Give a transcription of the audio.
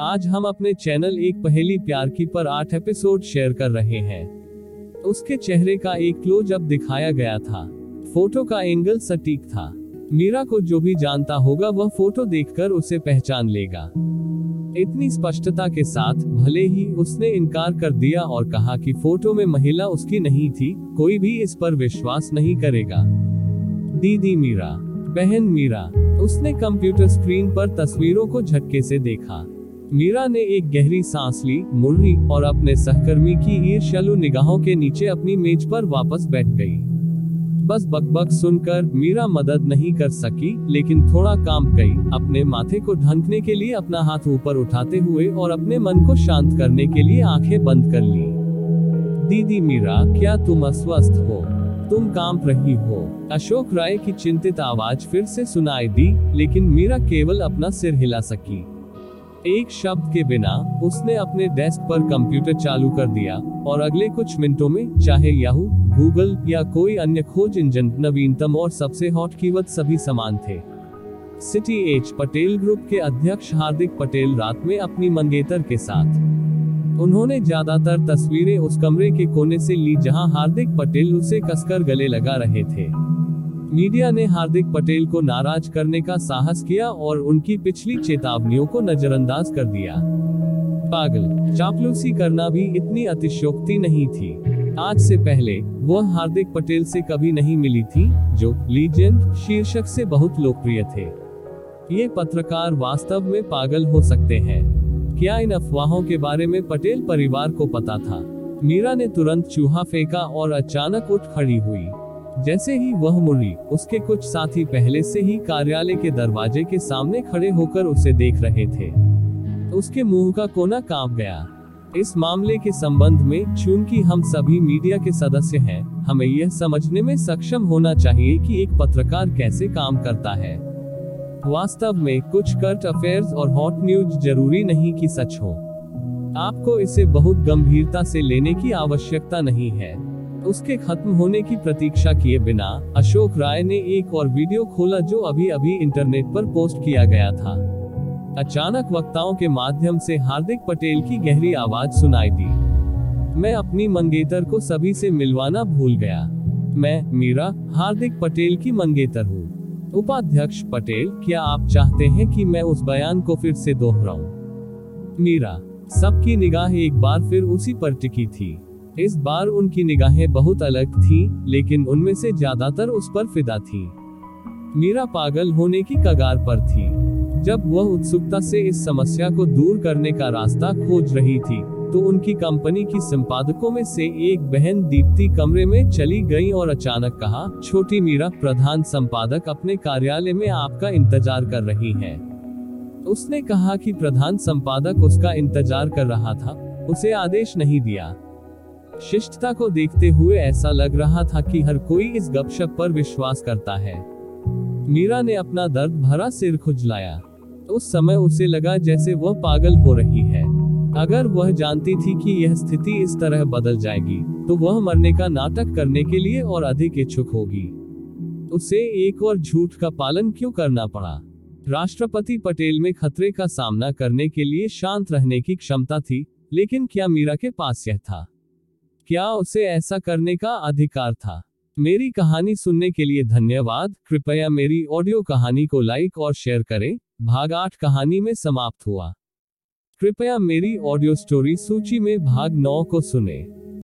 आज हम अपने चैनल एक पहेली प्यार की पर आठ एपिसोड शेयर कर रहे हैं। उसके चेहरे का एक क्लोज अप दिखाया गया था। फ़ोटो का एंगल सटीक था। मीरा को जो भी जानता होगा वह फ़ोटो देखकर उसे पहचान लेगा। इतनी स्पष्टता के साथ भले ही उसने इनकार कर दिया और कहा कि फ़ोटो में महिला उसकी नहीं थी, कोई भी इस पर विश्वास नहीं करेगा। दीदी मीरा, बहन मीरा, उसने कंप्यूटर स्क्रीन पर तस्वीरों को झटके से देखा। मीरा ने एक गहरी सांस ली मुड़ी और अपने सहकर्मी की ईर्ष्यालु निगाहों के नीचे अपनी मेज पर वापस बैठ गई। बस बकबक सुनकर मीरा मदद नहीं कर सकी, लेकिन थोड़ा काम गई अपने माथे को ढंकने के लिए अपना हाथ ऊपर उठाते हुए और अपने मन को शांत करने के लिए आँखें बंद कर ली। दीदी मीरा, क्या तुम अस्वस्थ हो? तुम काँप रही हो। अशोक राय की चिंतित आवाज़ फिर से सुनाई दी, लेकिन मीरा केवल अपना सिर हिला सकी। एक शब्द के बिना उसने अपने डेस्क पर कंप्यूटर चालू कर दिया और अगले कुछ मिनटों में चाहे याहू गूगल या कोई अन्य खोज इंजन नवीनतम और सबसे हॉट कीवर्ड सभी समान थे। सिटी एच पटेल ग्रुप के अध्यक्ष हार्दिक पटेल रात में अपनी मंगेतर के साथ। उन्होंने ज़्यादातर तस्वीरें उस कमरे के कोने से ली जहाँ हार्दिक पटेल उसे कसकर गले लगा रहे थे। मीडिया ने हार्दिक पटेल को नाराज़ करने का साहस किया और उनकी पिछली चेतावनियों को नजरअंदाज कर दिया। पागल, चापलूसी करना भी इतनी अतिशोक्ति नहीं थी। आज से पहले, वह हार्दिक पटेल से कभी नहीं मिली थी, जो लीजेंड, शीर्षक से बहुत लोकप्रिय थे। ये पत्रकार वास्तव में पागल हो सकते हैं। क्या इन अफवाहों के बारे में पटेल परिवार को पता था? मीरा ने तुरंत चूहा फेंका और अचानक उठ खड़ी हुई। जैसे ही वह मुड़ी, उसके कुछ साथी पहले से ही कार्यालय के दरवाजे के सामने खड़े होकर उसे देख रहे थे। उसके मुँह का कोना काँप गया। इस मामले के संबंध में, चूँकि हम सभी मीडिया के सदस्य हैं, हमें यह समझने में सक्षम होना चाहिए कि एक पत्रकार कैसे काम करता है। वास्तव में, कुछ करंट अफेयर्स और हॉट न्यूज़ ज़रूरी नहीं कि सच हो। आपको इसे बहुत गंभीरता से लेने की आवश्यकता नहीं है। उसके खत्म होने की प्रतीक्षा किए बिना अशोक राय ने एक और वीडियो खोला जो अभी अभी इंटरनेट पर पोस्ट किया गया था। अचानक वक्ताओं के माध्यम से हार्दिक पटेल की गहरी आवाज़ सुनाई दी। मैं अपनी मंगेतर को सभी से मिलवाना भूल गया। मैं, मीरा, हार्दिक पटेल की मंगेतर हूँ। उपाध्यक्ष पटेल, क्या आप चाहते हैं कि मैं उस बयान को फिर से दोहराऊं? मीरा, सबकी निगाह एक बार फिर उसी पर टिकी थी। इस बार उनकी निगाहें बहुत अलग थी, लेकिन उनमें से ज़्यादातर उस पर फिदा थी। मीरा पागल होने की कगार पर थी। जब वह उत्सुकता से इस समस्या को दूर करने का रास्ता खोज रही थी तो उनकी कंपनी की संपादकों में से एक बहन दीप्ति कमरे में चली गई और अचानक कहा, छोटी मीरा, प्रधान संपादक अपने कार्यालय में आपका इंतज़ार कर रही है। उसने कहा कि प्रधान संपादक उसका इंतज़ार कर रहा था, उसे आदेश नहीं दिया। शिष्टता को देखते हुए ऐसा लग रहा था कि हर कोई इस गपशप पर विश्वास करता है। मीरा ने अपना दर्द भरा सिर खुजलाया। उस समय उसे लगा जैसे वह पागल हो रही है। अगर वह जानती थी कि यह स्थिति इस तरह बदल जाएगी तो वह मरने का नाटक करने के लिए और अधिक इच्छुक होगी। उसे एक और झूठ का पालन क्यों करना पड़ा? राष्ट्रपति पटेल में खतरे का सामना करने के लिए शांत रहने की क्षमता थी, लेकिन क्या मीरा के पास यह था? क्या उसे ऐसा करने का अधिकार था? मेरी कहानी सुनने के लिए धन्यवाद। कृपया मेरी ऑडियो कहानी को लाइक और शेयर करें। भाग आठ कहानी में समाप्त हुआ। कृपया मेरी ऑडियो स्टोरी सूची में भाग नौ को सुने।